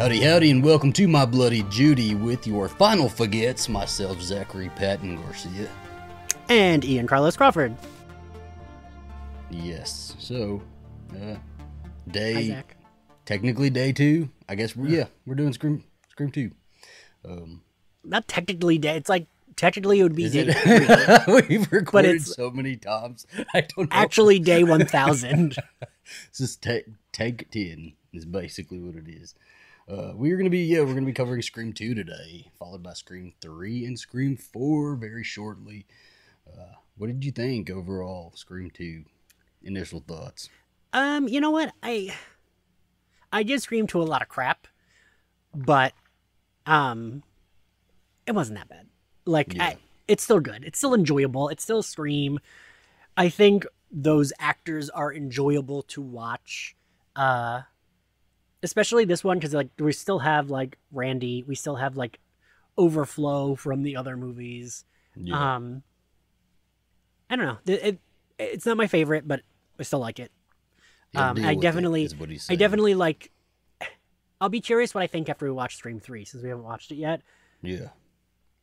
Howdy, howdy, and welcome to my bloody Judy with your final forgets. Myself, Zachary Patton Garcia. And Ian Carlos Crawford. Yes. So, uh, Hi, day Zach. technically day two. I guess we're yeah we're doing Scream Scream two. Um, Not technically dead. It's like technically it would be day it? three. We've recorded so many times. I don't know. actually day one thousand. This is take take ten is basically what it is. Uh, we're gonna be yeah we're gonna be covering Scream two today, followed by Scream three and Scream four very shortly. Uh, what did you think overall? Scream two, initial thoughts. um, you know what? I I did scream to a lot of crap, but um, it wasn't that bad. Like Yeah. I, it's still good. It's still enjoyable. It's still scream. I think those actors are enjoyable to watch. Uh especially this one because like we still have like Randy, we still have like overflow from the other movies. Yeah, Um, I don't know. It, it it's not my favorite, but I still like it. Um, I it, definitely- is what he's I definitely like. I'll be curious what I think after we watch Scream Three, since we haven't watched it yet, yeah.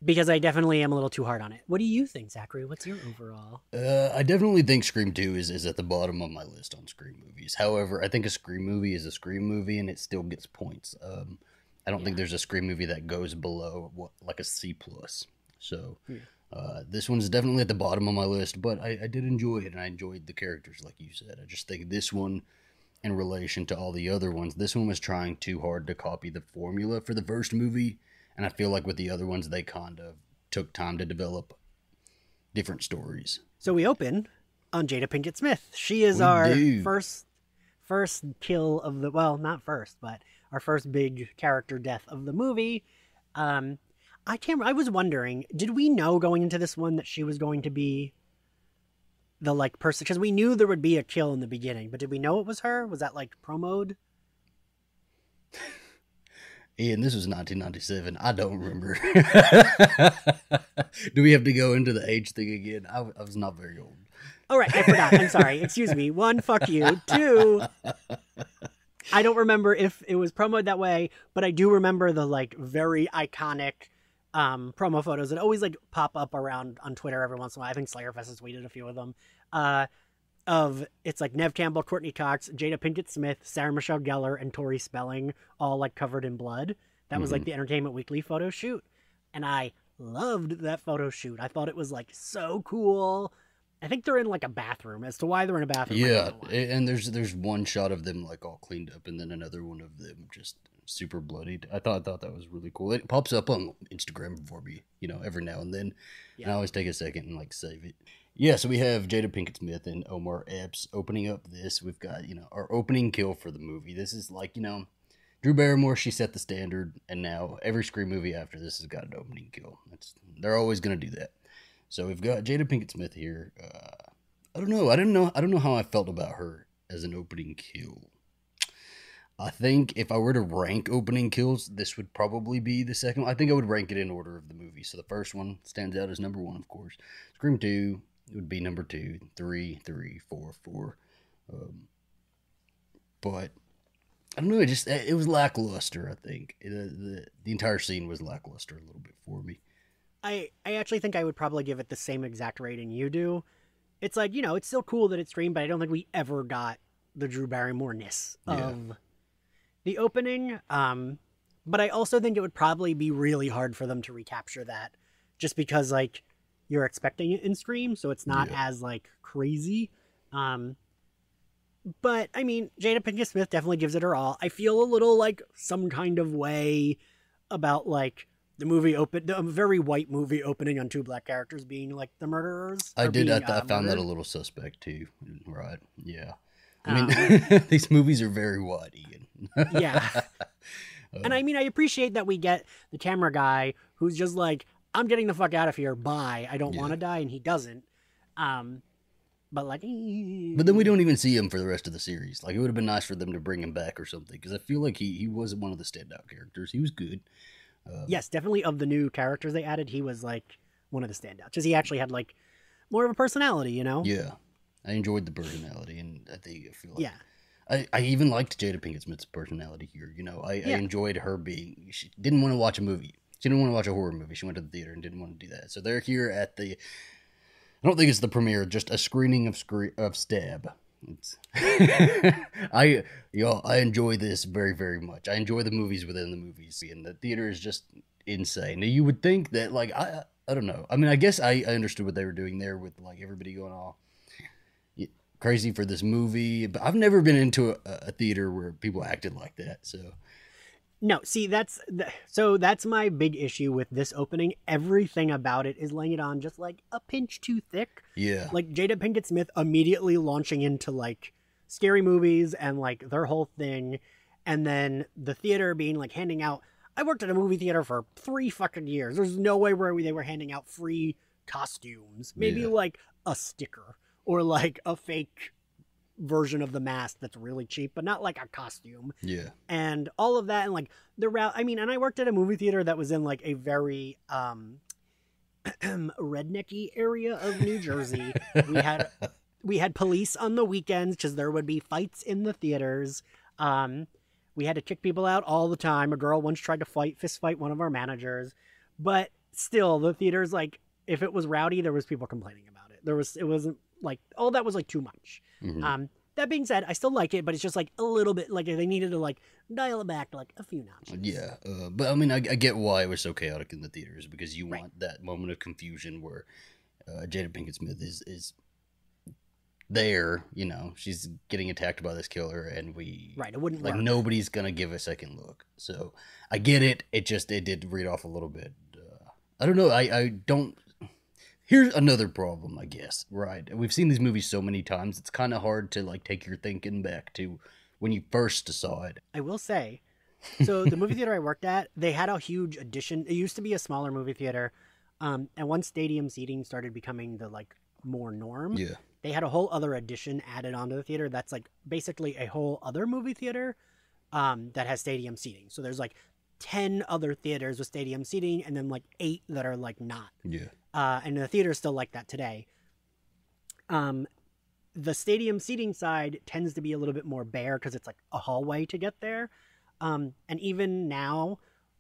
Because I definitely am a little too hard on it. What do you think, Zachary? What's your overall? Uh, I definitely think Scream 2 is, is at the bottom of my list on Scream movies. However, I think a Scream movie is a Scream movie and it still gets points. Um, I don't think there's a Scream movie that goes below what like a C plus. So Yeah. uh, this one's definitely at the bottom of my list, but I, I did enjoy it and I enjoyed the characters, like you said. I just think this one, in relation to all the other ones, this one was trying too hard to copy the formula for the first movie, and I feel like with the other ones, they kind of took time to develop different stories. So we open on Jada Pinkett Smith. She is We our do. first first kill of the well, not first, but our first big character death of the movie. Um, I can't. I was wondering, did we know going into this one that she was going to be the like person? Because we knew there would be a kill in the beginning, but did we know it was her? Was that like promoed? Ian, this was 1997. I don't remember. Do we have to go into the age thing again? I, I was not very old. All right, I forgot. I'm sorry. Excuse me. One, fuck you. Two, I don't remember if it was promoted that way, but I do remember the like very iconic um promo photos that always like pop up around on Twitter every once in a while. I think Slayerfest has tweeted a few of them. Uh of it's like Nev Campbell, Courteney Cox, Jada Pinkett Smith, Sarah Michelle Gellar, and Tori Spelling all like covered in blood. That was like mm-hmm. the Entertainment Weekly photo shoot. And I loved that photo shoot. I thought it was like so cool. I think they're in like a bathroom. As to why they're in a bathroom, Yeah, don't know why. a- and there's there's one shot of them like all cleaned up, and then another one of them just super bloodied. I thought I thought that was really cool. It pops up on Instagram for me, you know, every now and then. And I always take a second and like save it. Yeah, so we have Jada Pinkett Smith and Omar Epps opening up this. We've got you know our opening kill for the movie. This is like you know. Drew Barrymore, she set the standard, and now every Scream movie after this has got an opening kill. That's, they're always going to do that. So we've got Jada Pinkett Smith here. Uh, I don't know. I don't know. I don't know how I felt about her as an opening kill. I think if I were to rank opening kills, this would probably be the second. one. I think I would rank it in order of the movie. So the first one stands out as number one, of course. Scream two would be number two, three, three, four, four. Um, but I don't know. It just it was lackluster. I think the, the the entire scene was lackluster a little bit for me. I I actually think I would probably give it the same exact rating you do. It's like you know, it's still cool that it's streamed, but I don't think we ever got the Drew Barrymore ness Yeah. The opening. Um, but I also think it would probably be really hard for them to recapture that, just because like you're expecting it in Scream, so it's not Yeah. as like crazy. Um, but I mean, Jada Pinkett Smith definitely gives it her all. I feel a little like some kind of way about like the movie open, the very white movie opening on two black characters being like the murderers. I did. I, being, I uh, found that a little suspect too. Right? Yeah. I mean, these movies are very white, Ian. Yeah. And I mean, I appreciate that we get the camera guy who's just like, I'm getting the fuck out of here. Bye. I don't Yeah. want to die. And he doesn't. Um, but like, But then we don't even see him for the rest of the series. Like it would have been nice for them to bring him back or something because I feel like he he was one of the standout characters. He was good. Uh, yes, definitely of the new characters they added, he was like one of the standouts because he actually had like more of a personality, you know? Yeah. I enjoyed the personality, and I think I feel like Yeah. I, I even liked Jada Pinkett Smith's personality here. You know, I, Yeah. I enjoyed her being. She didn't want to watch a movie. She didn't want to watch a horror movie. She went to the theater and didn't want to do that. So they're here at the. I don't think it's the premiere, just a screening of scre- of Stab. It's I y'all I enjoy this very very much. I enjoy the movies within the movies, and the theater is just insane. Now, you would think that like I I don't know. I mean, I guess I, I understood what they were doing there with like everybody going all crazy for this movie, but I've never been into a, a theater where people acted like that. So No, see, that's th- so that's my big issue with this opening. Everything about it is laying it on just like a pinch too thick. yeah, Like Jada Pinkett Smith immediately launching into like scary movies and like their whole thing, and then the theater being like handing out. I worked at a movie theater for three fucking years. There's no way where they were handing out free costumes. Maybe Yeah. like a sticker or like a fake version of the mask that's really cheap, but not like a costume. Yeah, and all of that and like the route i mean and i worked at a movie theater that was in like a very um rednecky area of new jersey. We had we had police on the weekends because there would be fights in the theaters. Um we had to kick people out all the time. A girl once tried to fight fist fight one of our managers. But still the theaters like if it was rowdy there was people complaining about it. There was it wasn't like all that was like too much Mhm. um, that being said, I still like it, but it's just like a little bit like they needed to like dial it back like a few notches. yeah. Uh, but I mean, I, I get why it was so chaotic in the theaters because you Right. want that moment of confusion where uh, Jada Pinkett Smith is is there. You know, she's getting attacked by this killer, and we Right, it wouldn't like work. nobody's gonna give a second look. So I get it. It just it did read off a little bit. Uh, I don't know. I I don't. Here's another problem, I guess. Right, we've seen these movies so many times. It's kind of hard to like take your thinking back to when you first saw it. I will say, so the movie theater I worked at, they had a huge addition. It used to be a smaller movie theater, um, and once stadium seating started becoming the like more norm, Yeah. they had a whole other addition added onto the theater. That's like basically a whole other movie theater um, that has stadium seating. So there's like ten other theaters with stadium seating, and then like eight that are like not. Yeah. Uh, and the theater is still like that today. Um, the stadium seating side tends to be a little bit more bare because it's like a hallway to get there. Um, and even now,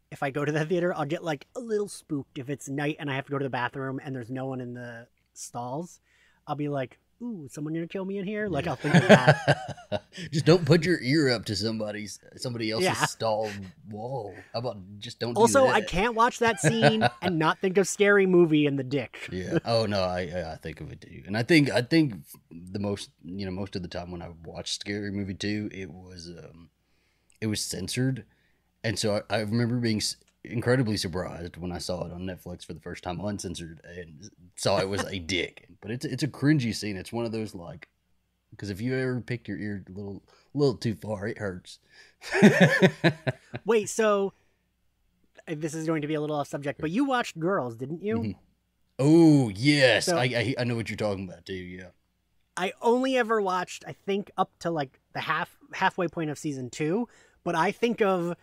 if I go to the theater, I'll get like a little spooked if it's night and I have to go to the bathroom and there's no one in the stalls. I'll be like, "Ooh, someone gonna kill me in here?" Like I'll think of that. just don't put your ear up to somebody's somebody else's Yeah. stall wall. How about just don't. do also, I can't watch that scene and not think of scary movie in the dick. Yeah. Oh no, I I think of it too, and I think I think the most you know most of the time when I watched Scary Movie two, it was um, it was censored, and so I, I remember being incredibly surprised when I saw it on Netflix for the first time uncensored and saw it was a dick. But it's it's a cringy scene. It's one of those like because if you ever picked your ear a little little too far, it hurts. Wait, so uh, this is going to be a little off subject, but you watched Girls, didn't you? Mhm. oh yes, So- I, I I know what you're talking about too. Yeah. I only ever watched, I think, up to like the half halfway point of season two, but I think of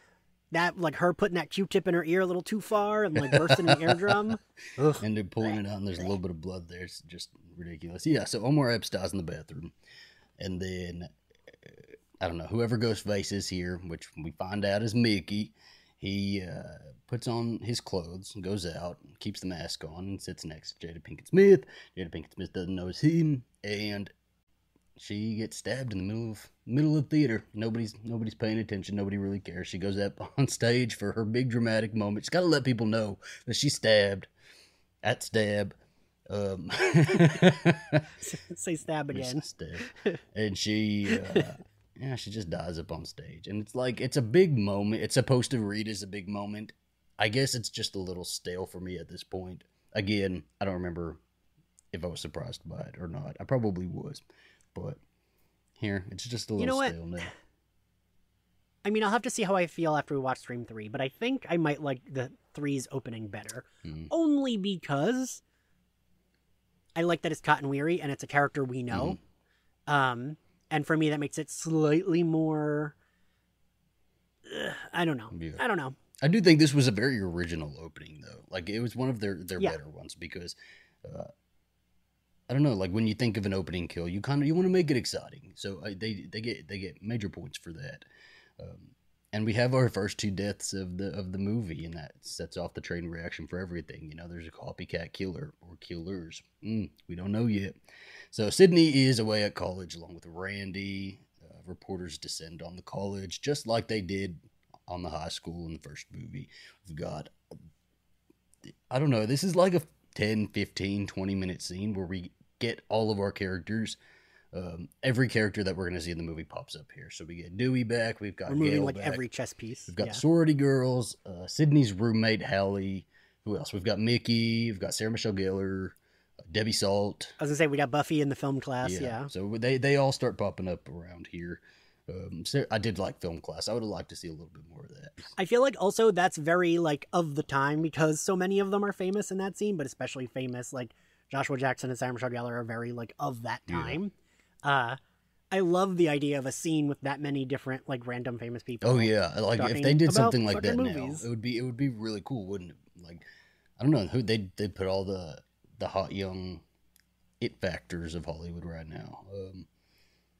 that like her putting that Q-tip in her ear a little too far and like bursting an eardrum. Ugh. and they're pulling it out, and there's a little bit of blood there. It's just ridiculous. Yeah, so Omar Epps dies in the bathroom, and then uh, I don't know whoever Ghostface is here, which we find out is Mickey. He uh, puts on his clothes, goes out, keeps the mask on, and sits next to Jada Pinkett Smith. Jada Pinkett Smith doesn't know it's him, and she gets stabbed in the middle of middle of theater. Nobody's nobody's paying attention. Nobody really cares. She goes up on stage for her big dramatic moment. She's got to let people know that she's stabbed at stab. Um, Say stab again. stab. And she, uh, yeah, she just dies up on stage, and it's like it's a big moment. It's supposed to read as a big moment. I guess it's just a little stale for me at this point. Again, I don't remember if I was surprised by it or not. I probably was, but here it's just a little You know stale now. I mean, I'll have to see how I feel after we watch Scream 3, but I think I might like the 3's opening better. Mm. Only because I like that it's Cotton Weary and it's a character we know. Um, and for me, that makes it slightly more. Ugh, I don't know. Yeah. I don't know. I do think this was a very original opening, though. Like it was one of their their Yeah. better ones because uh, I don't know, like when you think of an opening kill, you kind of you want to make it exciting. So uh, they they get they get major points for that. Um, and we have our first two deaths of the of the movie, and that sets off the train reaction for everything. You know, there's a copycat killer or killers. Mm, we don't know yet. So Sidney is away at college along with Randy. Uh, reporters descend on the college just like they did on the high school in the first movie. We've got, I don't know, this is like a 10, 15, 20 minute scene where we get all of our characters um, every character that we're going to see in the movie pops up here. So we get Dewey back. We've got Removing Gale like back. every chess piece. We've got yeah. sorority girls, uh, Sidney's roommate Hallie. Who else? We've got Mickey. We've got Sarah Michelle Gellar, uh, Debbie Salt. I was gonna say we got Buffy in the film class. Yeah. So they they all start popping up around here. Um, so I did like film class. I would have liked to see a little bit more of that. I feel like also that's very like of the time because so many of them are famous in that scene, but especially famous like Joshua Jackson and Sarah Michelle Gellar are very like of that Yeah. time. Uh, I love the idea of a scene with that many different like random famous people. Oh yeah, like if they did something like that fucking now, it would be it would be really cool, wouldn't it? Like I don't know who they they put all the the hot young it factors of Hollywood right now. Um,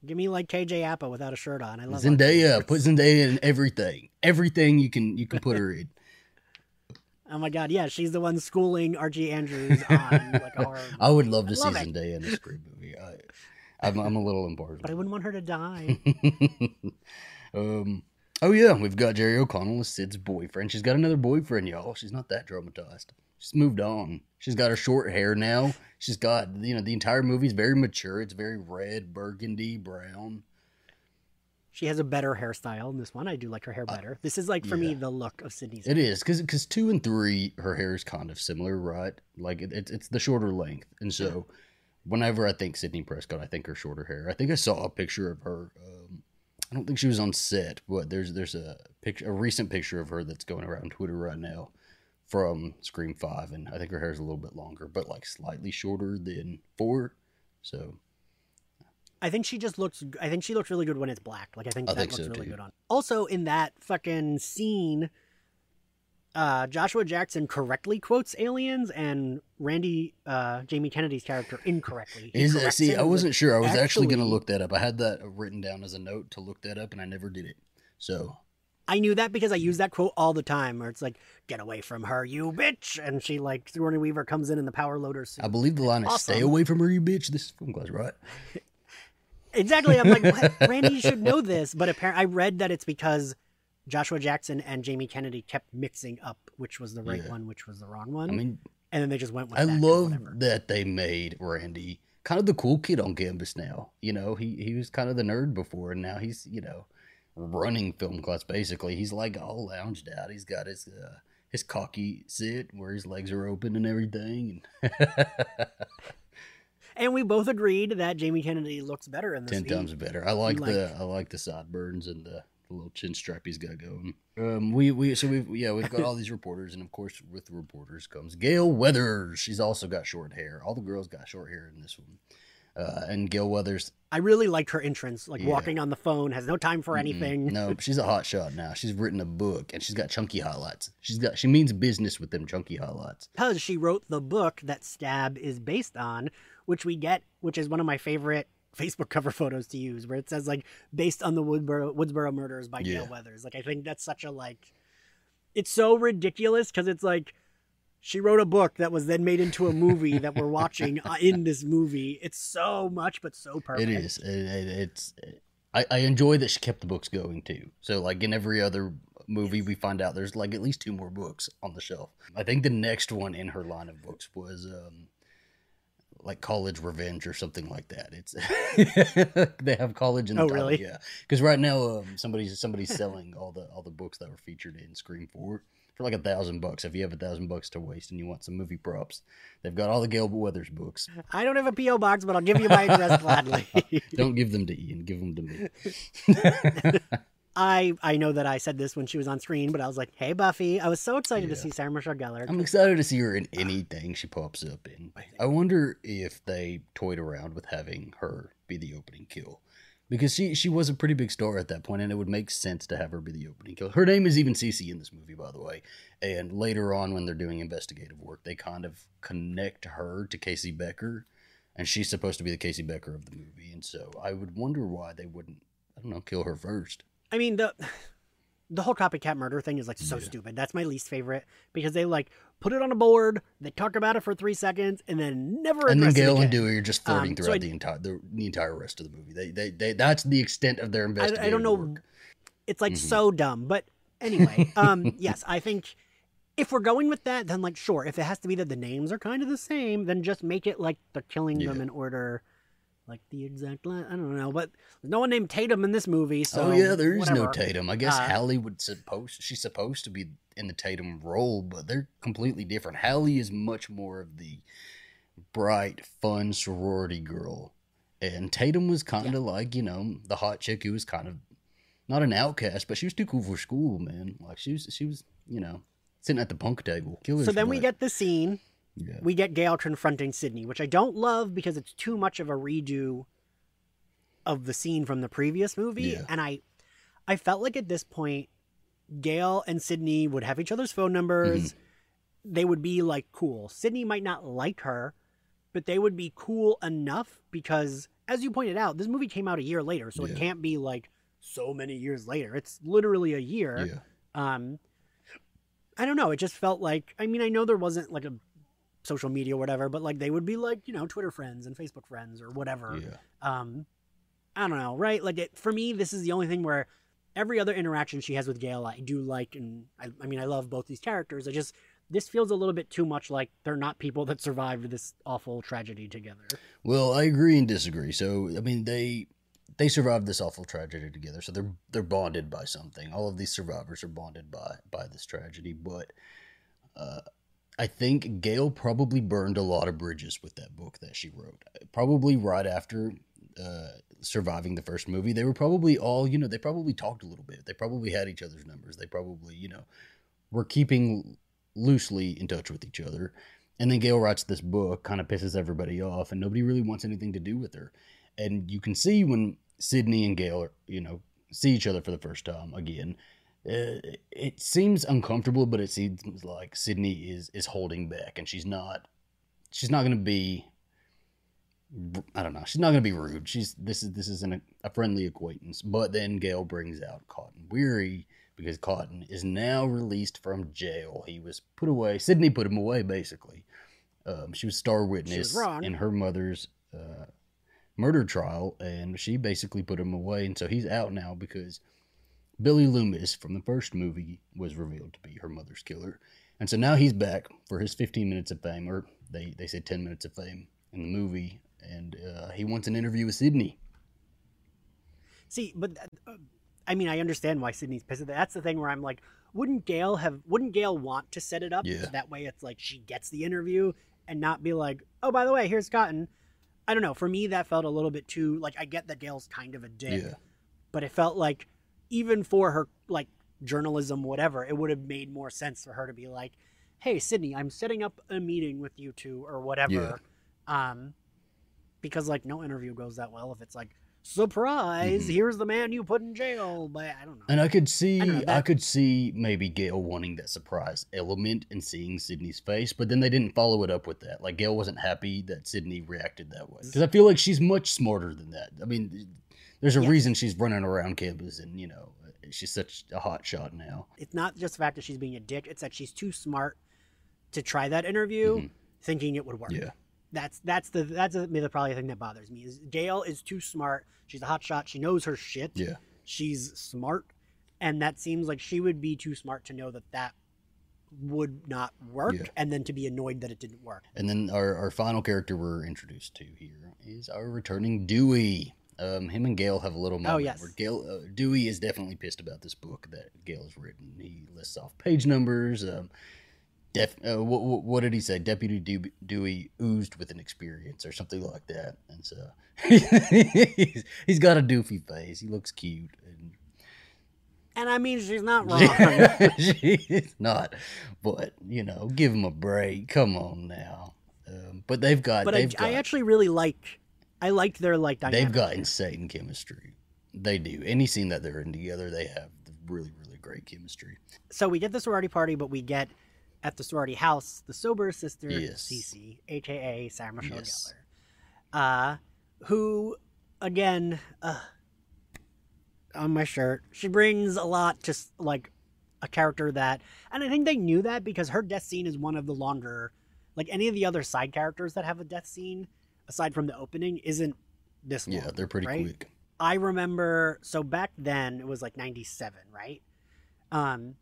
Give me like KJ Apa without a shirt on. I love Zendaya, put Zendaya in everything, everything you can you can put her in. Oh my god, yeah, she's the one schooling Archie Andrews on like horror. I would love to I see love. Zendaya in a Scream movie. I, I'm I'm a little embarrassed, But I wouldn't want her to die. um. Oh yeah, we've got Jerry O'Connell as Sid's boyfriend. She's got another boyfriend, y'all. She's not that traumatized. She's moved on. She's got her short hair now. She's got you know the entire movie's very mature. It's very red, burgundy, brown. She has a better hairstyle in this one. I do like her hair better. This is like for me Uh, the look of Sidney's. It is because because two and three, her hair is kind of similar, right? Like it, it's it's the shorter length, and so whenever I think Sidney Prescott, I think her shorter hair. I think I saw a picture of her. Um, I don't think she was on set, but there's there's a picture, a recent picture of her that's going around Twitter right now from Scream Five, and I think her hair is a little bit longer, but like slightly shorter than four. So I think she just looks. I think she looks really good when it's black. Like I think I that think looks so, really too. good on. Also, in that fucking scene, uh, Joshua Jackson correctly quotes aliens, and Randy, uh, Jamie Kennedy's character, incorrectly. He is corrects see, I wasn't sure. I was actually, gonna look that up. I had that written down as a note to look that up, and I never did it. So I knew that because I use that quote all the time, where it's like, "Get away from her, you bitch!" And she like Sigourney Weaver comes in in the power loader suit. I believe the line is "Stay away from her, you bitch." This is film class, right? Exactly. I'm like, what? Randy should know this, but apparently, I read that it's because Joshua Jackson and Jamie Kennedy kept mixing up which was the right Yeah. one, which was the wrong one, I mean, and then they just went with. I that love that they made Randy kind of the cool kid on campus now. You know, he he was kind of the nerd before, and now he's you know running film class basically. He's like all lounged out. He's got his uh, his cocky sit where his legs are open and everything. And And we both agreed that Jamie Kennedy looks better in this. ten scene. times better. I like, like- the I like the sideburns and the, the little chin strap he's got going. Um, we we so we yeah we've got all these reporters, and of course with the reporters comes Gale Weathers. She's also got short hair. All the girls got short hair in this one. Uh, and Gale Weathers, I really liked her entrance, like Yeah. walking on the phone, has no time for anything. Mm-mm. No, she's a hot shot now. She's written a book and she's got chunky highlights. She's got she means business with them chunky highlights. because she wrote the book that Stab is based on, which we get, which is one of my favorite Facebook cover photos to use, where it says like based on the Woodboro, Woodsboro murders by Gale Yeah. Weathers. Like I think that's such a like, it's so ridiculous because it's like she wrote a book that was then made into a movie that we're watching uh, in this movie. It's so much, but so perfect. It is. It, it, it's. I, I enjoy that she kept the books going too. So like in every other movie, we find out there's like at least two more books on the shelf. I think the next one in her line of books was um, like College Revenge or something like that. It's they have college in the Oh, title, really? yeah. Because right now, um, somebody's somebody's selling all the all the books that were featured in Scream Four for like a thousand bucks. If you have a thousand bucks to waste and you want some movie props, they've got all the Gale Weathers books. I don't have a PO box, but I'll give you my address gladly. Don't give them to Ian. Give them to me. I I know that I said this when she was on screen, but I was like, "Hey, Buffy!" I was so excited to see Sarah Michelle Gellar. I'm excited to see her in anything she pops up in. I wonder if they toyed around with having her be the opening kill. Because she, she was a pretty big star at that point, and it would make sense to have her be the opening kill. Her name is even Cece in this movie, by the way. And later on, when they're doing investigative work, they kind of connect her to Casey Becker. and she's supposed to be the Casey Becker of the movie, and so I would wonder why they wouldn't, I don't know, kill her first. I mean the the whole copycat murder thing is like so Yeah. stupid. That's my least favorite because they like put it on a board, they talk about it for three seconds, and then never. and then Gale and. Dewey are just flirting Um, so throughout I- the entire the, the entire rest of the movie. They, they they that's the extent of their I, I don't know. work. It's like Mhm. so dumb, but anyway, um, yes, I think if we're going with that, then like sure, if it has to be that the names are kind of the same, then just make it like they're killing them in order, like the exact line. I don't know, but there's no one named Tatum in this movie, so oh yeah, there is no. Tatum. I guess Uh, Hallie would supposed she's supposed to be in the Tatum role, but they're completely different. Hallie is much more of the bright, fun sorority girl, and Tatum was kind of like you know the hot chick who was kind of not an outcast, but she was too cool for school, man. Like she was, she was you know sitting at the punk table. So then we get the scene. Yeah. we get Gale confronting Sidney, which I don't love because it's too much of a redo of the scene from the previous movie. Yeah. And I I felt like at this point Gale and Sidney would have each other's phone numbers. Mm-hmm. They would be like cool. Sidney might not like her, but they would be cool enough because as you pointed out, this movie came out a year later, so Yeah. it can't be like so many years later. It's literally a year. yeah. Um, I don't know. It just felt like. I mean, I know there wasn't like a social media or whatever, but like they would be like you know Twitter friends and Facebook friends or whatever. Yeah. Um, I don't know, right? Like it, for me, this is the only thing where every other interaction she has with Gale, I do like, and I, I mean, I love both these characters. I just this feels a little bit too much like they're not people that survived this awful tragedy together. Well, I agree and disagree. So, I mean, they they survived this awful tragedy together, so they're they're bonded by something. All of these survivors are bonded by by this tragedy, but uh, I think Gale probably burned a lot of bridges with that book that she wrote. Probably right after uh, surviving the first movie, they were probably all you know. They probably talked a little bit. They probably had each other's numbers. They probably you know were keeping loosely in touch with each other. And then Gale writes this book, kind of pisses everybody off, and nobody really wants anything to do with her. And you can see when Sidney and Gale, are, you know, see each other for the first time again. Uh, it seems uncomfortable, but it seems like Sidney is is holding back, and she's not. She's not going to be. I don't know. She's not going to be rude. She's this is this is an, a friendly acquaintance. But then Gale brings out Cotton Weary because Cotton is now released from jail. He was put away. Sidney put him away, basically. Um, she was star witness wrong. in her mother's uh, murder trial, and she basically put him away. And so he's out now because Billy Loomis from the first movie was revealed to be her mother's killer. And so now he's back for his 15 minutes of fame, or they, they said 10 minutes of fame in the movie. And uh, he wants an interview with Sidney. See, but uh, I mean, I understand why Sidney's pissed. That's the thing where I'm like, wouldn't Gale have? Wouldn't Gale want to set it up Yeah. so that way it's like she gets the interview and not be like, oh, by the way, here's Cotton. I don't know. For me, that felt a little bit too like. I get that Gale's kind of a dick, Yeah. but it felt like even for her like journalism, whatever, it would have made more sense for her to be like, hey, Sidney, I'm setting up a meeting with you two or whatever. Um, because like no interview goes that well if it's like surprise Mhm. here's the man you put in jail but i don't know And I could see, I know, I, could see maybe Gale wanting that surprise element and seeing Sidney's face, but then they didn't follow it up with that. Like Gale wasn't happy that Sidney reacted that way because I feel like she's much smarter than that. I mean, there's a Yes. reason she's running around campus, and you know, she's such a hot shot now. it's not just the fact that she's being a dick it's that she's too smart to try that interview Mhm. thinking it would work Yeah, that's that's the that's the, the probably the thing that bothers me is gale is too smart she's a hot shot she knows her shit yeah, she's smart and that seems like she would be too smart to know that that would not work Yeah. and then to be annoyed that it didn't work and then our, our final character we're introduced to here is our returning Dewey. Um, him and Gale have a little moment Oh, yes. where Gale uh, Dewey is definitely pissed about this book that Gale has written. He lists off page numbers. Um, def, uh, what, what did he say? Deputy Dew- Dewey oozed with an experience or something like that. And so he's, he's got a doofy face. He looks cute. And and i mean she's not wrong She's not, but you know, give him a break. Come on now. Um, but they've got, but they've got, I actually really like i liked their like dynamic they've got insane chemistry. They do. Any scene that they're in together, they have really, really great chemistry. so we get the sorority party, but we get at the sorority house the sober sister Yes. Cece, aka Sarah Michelle Yes. Gellar. uh, who, again, uh, on my shirt, she brings a lot to s- like a character that, and I think they knew that because her death scene is one of the longer, like any of the other side characters that have a death scene, aside from the opening, isn't this long. Yeah, they're pretty right? quick. I remember so back then it was like 97, right? Um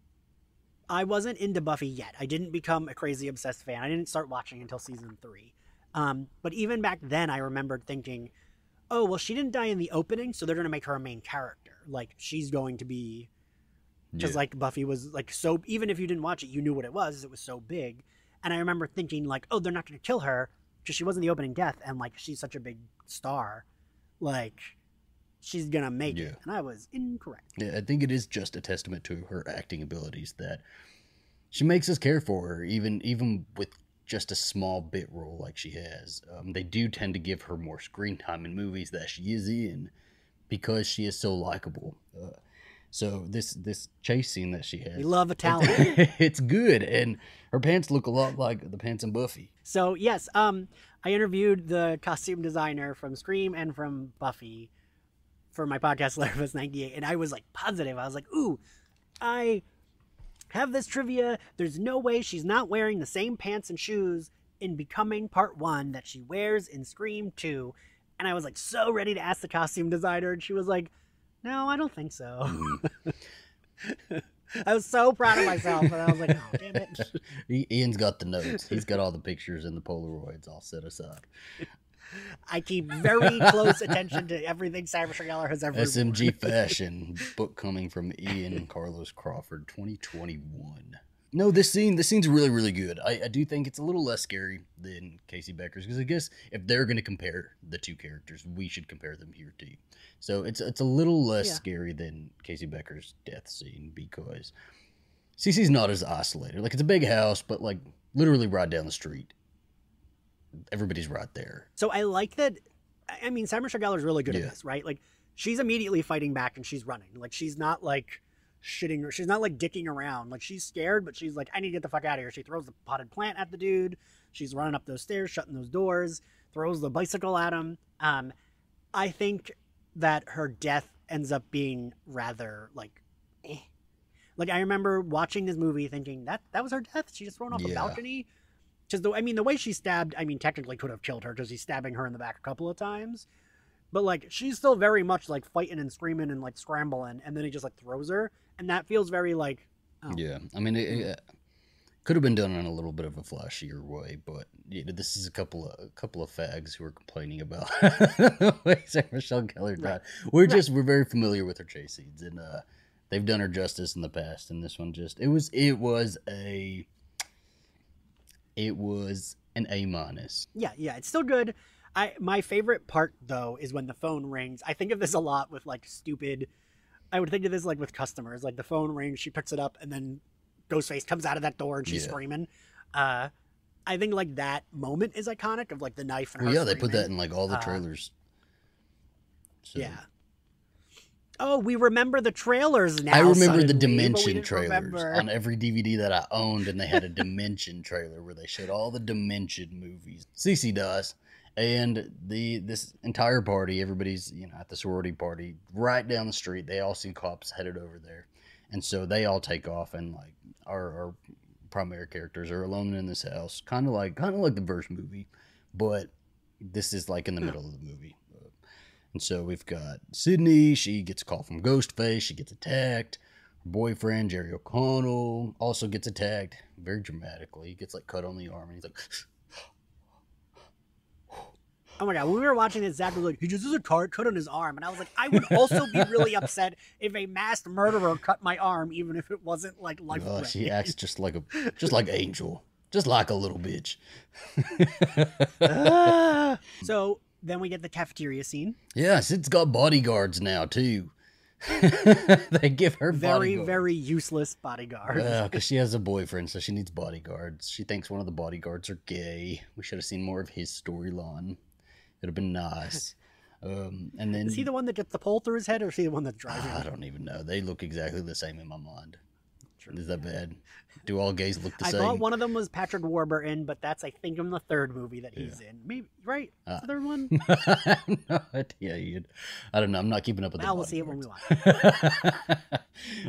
I wasn't into Buffy yet. I didn't become a crazy obsessed fan. I didn't start watching until season 3. Um but even back then I remembered thinking, "Oh, well she didn't die in the opening, so they're going to make her a main character. Like she's going to be because Yeah. like Buffy was like so even if you didn't watch it, you knew what it was. It was so big. And I remember thinking like, "Oh, they're not going to kill her because she wasn't the opening death and like she's such a big star." Like she's gonna make Yeah. it. And I was incorrect. Yeah, I think it is just a testament to her acting abilities that she makes us care for her, even even with just a small bit role like she has. Um, they do tend to give her more screen time in movies that she is in because she is so likable. Uh, so this this chase scene that she has, We love a talent. it's good, and her pants look a lot like the pants in Buffy. so yes, um, I interviewed the costume designer from Scream and from Buffy for my podcast ninety eight, and I was like positive. I was like, ooh, I have this trivia. There's no way she's not wearing the same pants and shoes in Becoming Part One that she wears in Scream Two. And I was like so ready to ask the costume designer, and she was like, "No, I don't think so." Mm-hmm. I was so proud of myself, and I was like, "Oh, damn it!" Ian's got the notes. He's got all the pictures and the Polaroids all set aside. I keep very close attention to everything Sarah Gellar has ever. SMG Fashion book coming from Ian Carlos Crawford, 2021. No, this scene, this scene's really, really good. I, I do think it's a little less scary than Casey Becker's because I guess if they're going to compare the two characters, we should compare them here too. So it's it's a little less Yeah. scary than Casey Becker's death scene because CC's not as isolated. Like it's a big house, but like literally right down the street. Everybody's right there. So I like that. I mean, Gellar is really good Yeah. at this, right? Like she's immediately fighting back and she's running. Like she's not like shitting or she's not like dicking around. Like she's scared, but she's like, I need to get the fuck out of here. She throws the potted plant at the dude. She's running up those stairs, shutting those doors, throws the bicycle at him. Um, I think that her death ends up being rather like, eh. like I remember watching this movie thinking that that was her death. She just thrown off a balcony. Because the I mean the way she stabbed, I mean technically could have killed her because he's stabbing her in the back a couple of times. But like she's still very much like fighting and screaming and like scrambling, and then he just like throws her, and that feels very like Oh. Yeah, I mean, it, it could have been done in a little bit of a flashier way, but you know, this is a couple of a couple of fags who are complaining about the way Sarah Michelle Gellar died. Right. We're just we're very familiar with her chase scenes, and uh, they've done her justice in the past. And this one just it was it was a it was an A minus. yeah yeah it's still good. I my favorite part though is when the phone rings. I think of this a lot with like stupid. I would think of this like with customers. Like the phone rings, she picks it up, and then Ghostface comes out of that door and she's Yeah. screaming. Uh, I think like that moment is iconic of like the knife. And Well, yeah, they put that in like all the Uh, trailers. So, Yeah. Oh, we remember the trailers now. I remember the suddenly, we Dimension trailers remember- on every DVD that I owned, and they had a Dimension trailer where they showed all the Dimension movies. CC does, and the this entire party, everybody's you know at the sorority party right down the street. They all see cops headed over there, and so they all take off, and like our, our primary characters are alone in this house, kind of like kind of like the first movie, but this is like in the Huh. middle of the movie. And so we've got Sidney. She gets a call from Ghostface. She gets attacked. Her boyfriend, Jerry O'Connell, also gets attacked very dramatically. He gets like cut on the arm and he's like, Oh my god, when we were watching this, Zach was like, he just has a card cut on his arm. And I was like, I would also be really upset if a masked murderer cut my arm, even if it wasn't like life oh, she acts just like a, just like Angel. Just like a little bitch. So then we get the cafeteria scene. yes, it's got bodyguards now too. they give her Very, bodyguards. very useless bodyguard. Well, because she has a boyfriend, so she needs bodyguards. She thinks one of the bodyguards are gay. We should have seen more of his storyline. It'd have been nice. Um, and then Is he the one that gets the pole through his head, or is he the one that's driving? I don't even know. They look exactly the same in my mind. true. Is that bad? Do all gays look the I same? I thought one of them was Patrick Warburton, but that's I think in the third movie that he's in. Maybe right? Ah. the third one. I have no idea. I don't know. I'm not keeping up with the Well, see it when we watch.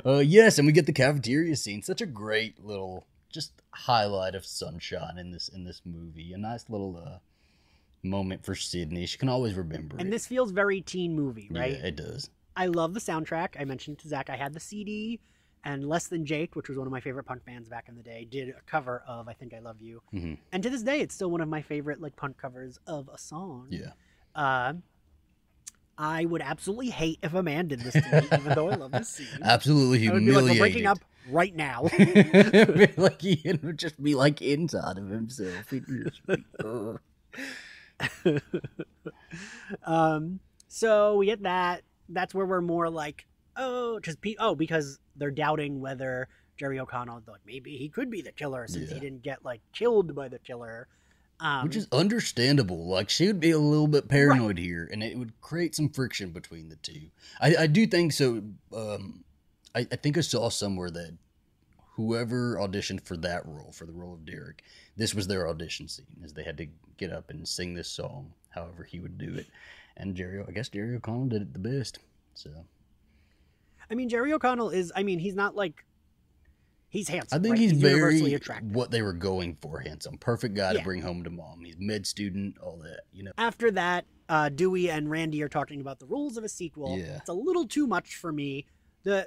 uh, yes, and we get the cafeteria scene. Such a great little just highlight of sunshine in this in this movie. A nice little uh, moment for Sidney. She can always remember And it. this feels very teen movie, right? Yeah, it does. I love the soundtrack. I mentioned to Zach I had the CD, and Less Than Jake, which was one of my favorite punk bands back in the day, did a cover of "I Think I Love You," Mhm. and to this day, it's still one of my favorite like punk covers of a song. Yeah. Uh, I would absolutely hate if a man did this to me, even though I love this scene. Absolutely I would be like, we're breaking up right now. like he would just be like inside of himself. Be. um, so we get that. That's where we're more like, oh, pe- oh, because they're doubting whether Jerry O'Connell, like maybe he could be the killer since Yeah. he didn't get like killed by the killer. Um, Which is understandable. Like she would be a little bit paranoid here, and it would create some friction between the two. I, I do think so. Um, I, I think I saw somewhere that whoever auditioned for that role, for the role of Derek, this was their audition scene, as they had to get up and sing this song, however he would do it. And Jerry, I guess Jerry O'Connell did it the best. So I mean, Jerry O'Connell is. I mean, he's not like. He's handsome. I think right? he's, universally very attractive. what they were going for. Handsome, perfect guy Yeah. to bring home to mom. He's med student, all that. You know. After that, uh, Dewey and Randy are talking about the rules of a sequel. Yeah. It's a little too much for me. The,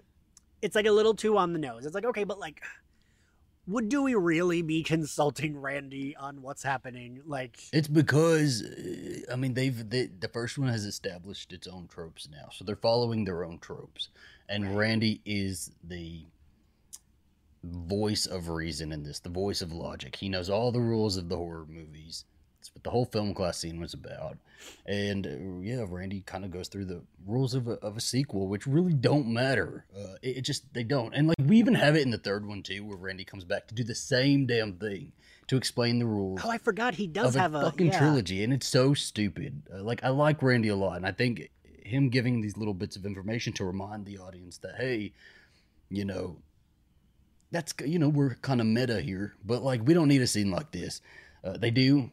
it's like a little too on the nose. It's like okay, but like, would do we really be consulting Randy on what's happening? Like, It's because uh, I mean they've they, the first one has established its own tropes now, so they're following their own tropes, and Randy is the voice of reason in this, the voice of logic. He knows all the rules of the horror movies. That's what the whole film class scene was about, and uh, yeah, Randy kind of goes through the rules of a, of a sequel, which really don't matter. Uh, it, it just they don't, and like we even have it in the third one too, where Randy comes back to do the same damn thing to explain the rules oh, I forgot he does have a a fucking yeah. trilogy, and it's so stupid. Uh, like I like Randy a lot, and I think him giving these little bits of information to remind the audience that hey, you know, that's you know we're kind of meta here, but like we don't need a scene like this. Uh, they do,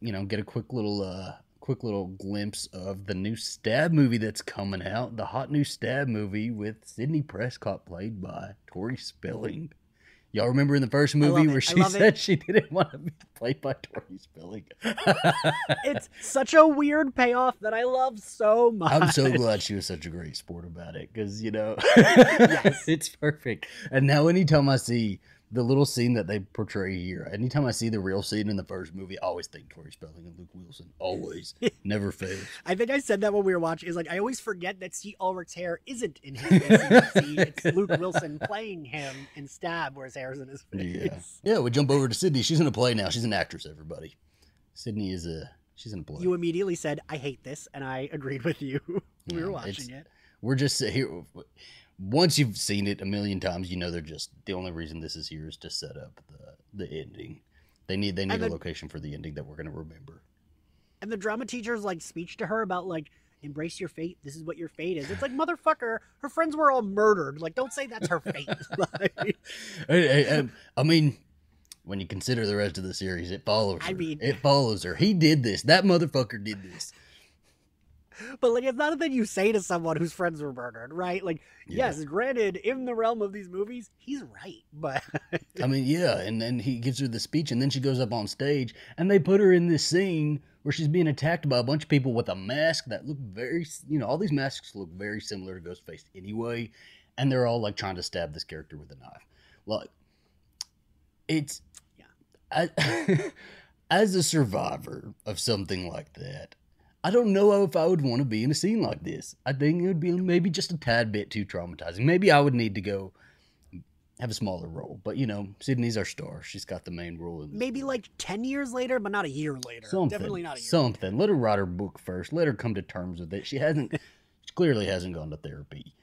you know, get a quick little uh quick little glimpse of the new stab movie that's coming out, the hot new stab movie with Sidney Prescott played by Tori Spelling. Y'all remember in the first movie where she said it. she didn't want to be played by Tori Spelling? It's such a weird payoff that I love so much. I'm so glad she was such a great sport about it because you know Yes. it's perfect. And now anytime I see the little scene that they portray here, anytime I see the real scene in the first movie, I always think Tori Spelling and Luke Wilson. Always, never fails. I think I said that when we were watching. Is like I always forget that Skeet Ulrich's hair isn't in his face. in that scene. it's Luke Wilson playing him in Stab, where his hair's in his face. Yeah, yeah. We jump over to Sidney. She's in a play now. She's an actress. Everybody, Sidney is a she's in a play. You immediately said, "I hate this," and I agreed with you. we Yeah, were watching it. We're just here. Once you've seen it a million times, you know they're just the only reason this is here is to set up the the ending. They need they need a location for the ending that we're gonna remember. And the drama teacher's like speech to her about like embrace your fate. This is what your fate is. It's like motherfucker. Her friends were all murdered. Like don't say that's her fate. Like, hey, um, I mean, when you consider the rest of the series, it follows. Her. I mean- it follows her. He did this. That motherfucker did this. But like it's not a thing you say to someone whose friends were murdered, right? Like Yeah. yes, granted, in the realm of these movies, he's right, but I mean, yeah, and then he gives her the speech, and then she goes up on stage, and they put her in this scene where she's being attacked by a bunch of people with a mask that look very, you know, all these masks look very similar to Ghostface anyway, and they're all like trying to stab this character with a knife. Like, it's, Yeah. I, as a survivor of something like that. I don't know if I would want to be in a scene like this. I think it would be maybe just a tad bit too traumatizing. Maybe I would need to go have a smaller role. But you know, Sidney's our star. She's got the main role in this maybe like ten years later, but not a year later. something. Definitely not a year. something. Let her write her book first. Let her come to terms with it. She hasn't. she clearly hasn't gone to therapy.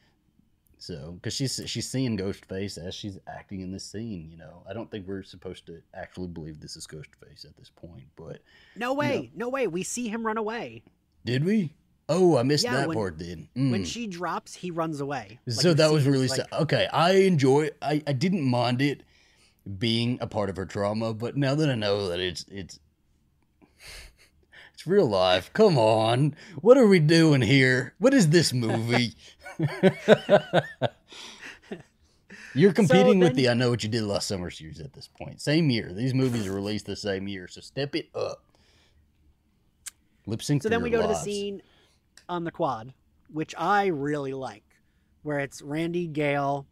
So, because she's she's seeing Ghostface as she's acting in this scene. You know, I don't think we're supposed to actually believe this is Ghostface at this point. But No way, no way. We see him run away. did we? Oh, I missed Yeah, that when- part then. When Mm. she drops, he runs away. Like, so you that was really like- okay. I enjoy. I I didn't mind it being a part of her trauma, but now that I know that it's it's it's real life. Come on, what are we doing here? What is this movie? You're competing with then- the I Know What You Did Last Summer series at this point. Same year. These movies are released the same year, so step it up. Lip sync. So then we go to the scene on the quad, which I really like, where it's Randy, Gale.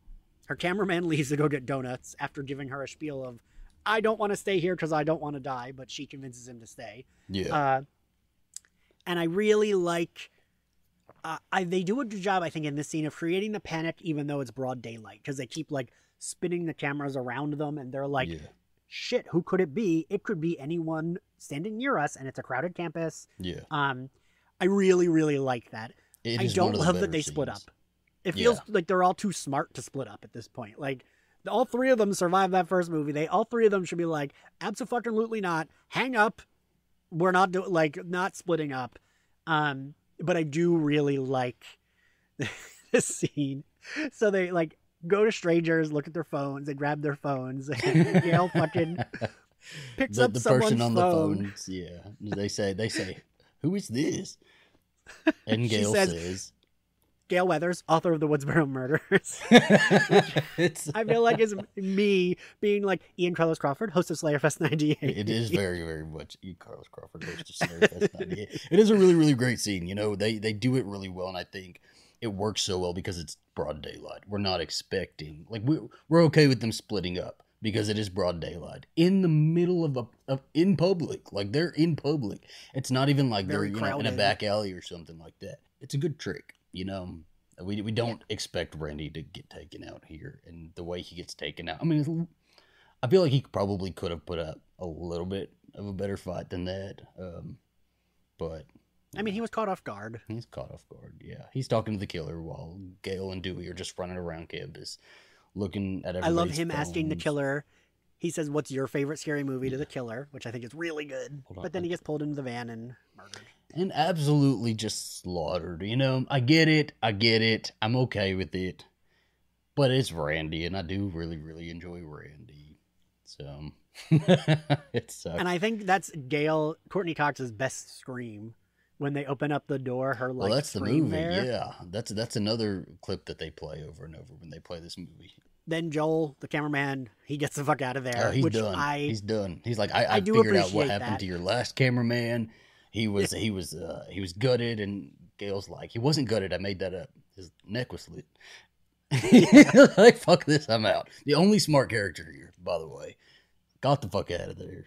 her cameraman leaves to go get donuts after giving her a spiel of, I don't want to stay here because I don't want to die, but she convinces him to stay. Yeah. Uh, and I really like. Uh, I, they do a good job, I think, in this scene of creating the panic, even though it's broad daylight, because they keep like spinning the cameras around them, and they're like, yeah. "Shit, who could it be? It could be anyone standing near us, and it's a crowded campus." Yeah. Um, I really, really like that. It I don't of the love that they split up. It Yeah. feels like they're all too smart to split up at this point. Like all three of them survived that first movie. They all three of them should be like, absolutely not. Hang up. We're not doing like not splitting up. Um, but I do really like this scene. So they like go to strangers, look at their phones, they grab their phones, and Gale fucking picks the, up the someone's person on phone. the phones yeah they say they say who is this and gale says- says Gale Weathers, author of the Woodsboro Murders. it's I feel like it's me being like Ian Carlos Crawford, host of Slayer Fest 98. it is very very much Ian Carlos Crawford host of Slayer Fest 98. It is a really really great scene. You know they they do it really well, and I think it works so well because it's broad daylight. We're not expecting like we we're okay with them splitting up because it is broad daylight in the middle of a of, in public. Like they're in public. It's not even like Very they're you know in a back alley or something like that. It's a good trick. You know. We, we don't expect Randy to get taken out here, and the way he gets taken out. I mean, it's, I feel like he probably could have put up a little bit of a better fight than that. Um, but I mean, he was caught off guard. he's caught off guard. Yeah, he's talking to the killer while Gale and Dewey are just running around campus, looking at. I love him asking the killer. He says, "What's your favorite scary movie?" to the killer, which I think is really good. Hold on, But then he gets pulled into the van and murdered. And absolutely just slaughtered. You know, I get it. I get it. I'm okay with it. But it's Randy, and I do really, really enjoy Randy. So it sucks. And I think that's Gale Courteney Cox's best scream when they open up the door. Her like well, that's the movie. there. Yeah, that's that's another clip that they play over and over when they play this movie. Then Joel, the cameraman, he gets the fuck out of there. Oh, he's which done. I He's done. He's like, I, I, I do figured out what happened that. to your last cameraman. He was he was uh, he was gutted, and Gale's like, he wasn't gutted. I made that up. His neck was slit. like fuck this, I'm out. The only smart character here, by the way. Got the fuck out of there.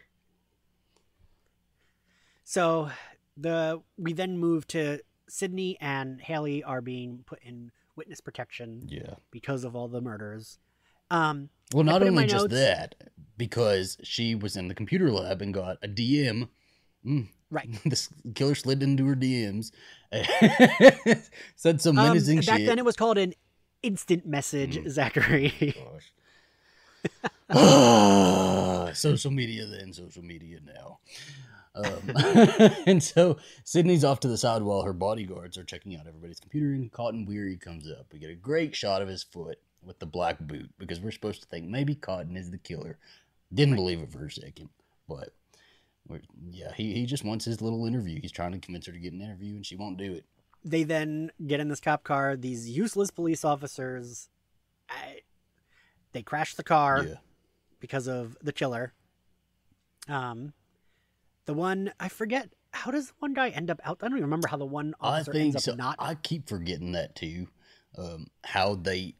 So the we then move to Sidney and Hallie are being put in witness protection Yeah. because of all the murders. Um, Well, not only just notes- that, because she was in the computer lab and got a DM. Mm, right. this killer slid into her DMs, said some Um, menacing back shit. then it was called an instant message, Mm. Zachary. Gosh. Ah, social media then, social media now. Um, and so Sidney's off to the side while her bodyguards are checking out everybody's computer, and Cotton Weary comes up. We get a great shot of his foot with the black boot because we're supposed to think maybe Cotton is the killer. Didn't believe it for a second, but yeah, he, he just wants his little interview. He's trying to convince her to get an interview, and she won't do it. they then get in this cop car. These useless police officers, I, they crash the car yeah. because of the killer. Um, the one I forget how does the one guy end up out? I don't even remember how the one I officer think ends up so. not. I keep forgetting that too. Um, how they,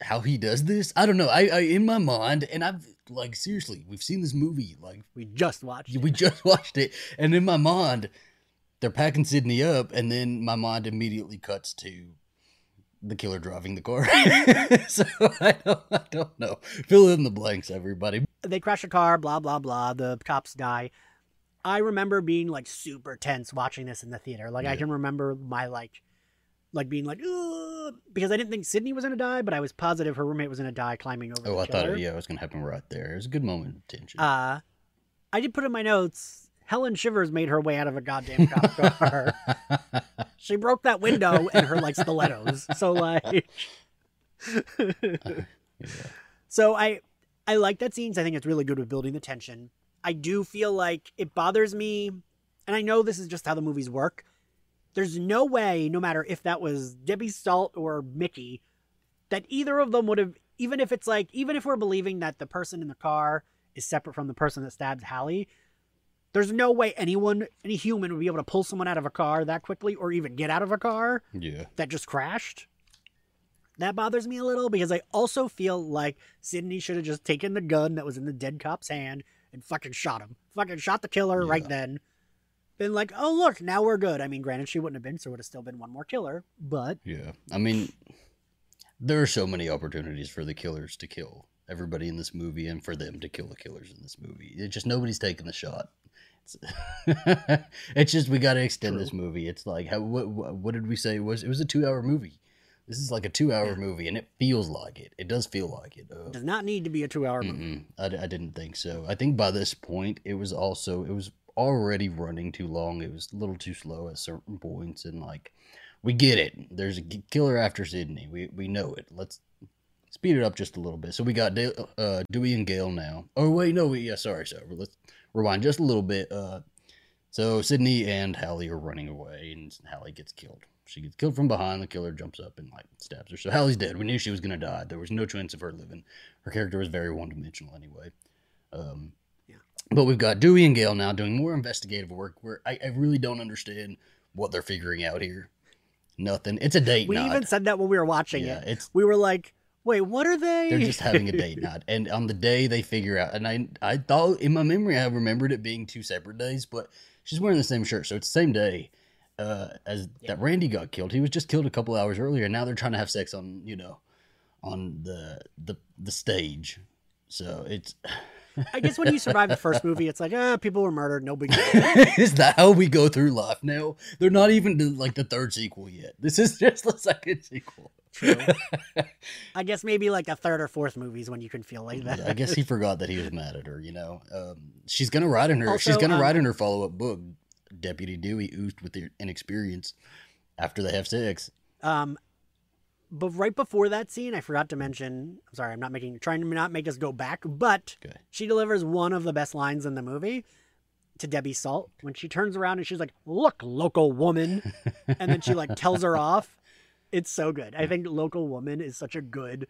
how he does this. I don't know. I, I in my mind, and I've like seriously, we've seen this movie. Like we just watched. we just watched it, and in my mind, they're packing Sidney up, and then my mind immediately cuts to the killer driving the car. so I don't, I don't know. Fill in the blanks, everybody. they crash a car, blah blah blah. The cops die. I remember being like super tense watching this in the theater. Like I can remember my like, like being like, Ugh, because I didn't think Sidney was gonna die, but I was positive her roommate was gonna die climbing over. Oh, I thought it, yeah, it was gonna happen right there. It was a good moment of tension. Uh, I did put in my notes. Helen Shivers made her way out of a goddamn cop car. she broke that window and her like stilettos. So like, so I I like that scenes. I think it's really good with building the tension. I do feel like it bothers me, and I know this is just how the movies work. There's no way, no matter if that was Debbie Salt or Mickey, that either of them would have, even if it's like, even if we're believing that the person in the car is separate from the person that stabs Hallie, there's no way anyone, any human would be able to pull someone out of a car that quickly or even get out of a car Yeah. that just crashed. That bothers me a little because I also feel like Sidney should have just taken the gun that was in the dead cop's hand and fucking shot him. Fucking shot the killer right then. Been like, oh look, now we're good. I mean, granted, she wouldn't have been, so it would have still been one more killer. But Yeah. I mean, there are so many opportunities for the killers to kill everybody in this movie and for them to kill the killers in this movie. It's just nobody's taking the shot. It's, it's just we got to extend this movie. It's like how what, what what did we say it was? It was a 2-hour movie. This is like a 2-hour Yeah. movie and it feels like it. It does feel like it. Uh, does not need to be a two-hour movie. Mm-mm. I, d- I didn't think so. I think by this point, it was also it was already running too long. It was a little too slow at certain points, and like we get it. There's a killer after Sidney. We we know it. Let's speed it up just a little bit. So we got Dale, uh, Dewey and Gale now. Oh wait, no, we yeah, sorry, sorry. Let's rewind just a little bit. Uh, so Sidney and Hallie are running away, and Hallie gets killed. She gets killed from behind. The killer jumps up and like stabs her. So Hallie's dead. We knew she was gonna die. There was no chance of her living. Her character was very one dimensional anyway. Um. But we've got Dewey and Gale now doing more investigative work where I, I really don't understand what they're figuring out here. Nothing. It's a date night. We night. even said that when we were watching yeah, it. it's We were like, wait, what are they? they're just having a date night, and on the day they figure out, and I I thought in my memory I remembered it being two separate days, but she's wearing the same shirt, so it's the same day uh, as that Randy got killed. He was just killed a couple hours earlier, and now they're trying to have sex on you know on the the the stage. So it's I guess when you survive the first movie, it's like, ah, people were murdered, no big deal. is that how we go through life now? They're not even to, like the third sequel yet. This is just the second sequel. True. I guess maybe like a third or fourth movies when you can feel like that. I guess he forgot that he was mad at her. You know, um, she's gonna write in her. she's gonna um, write in her follow up book. Deputy Dewey oozed with inexperience after they have sex. Um, but right before that scene, I forgot to mention. I'm sorry, I'm not making trying to not make us go back, but Okay. she delivers one of the best lines in the movie to Debbie Salt when she turns around and she's like, "Look, local woman," and then she like tells her off. It's so good. I think local woman is such a good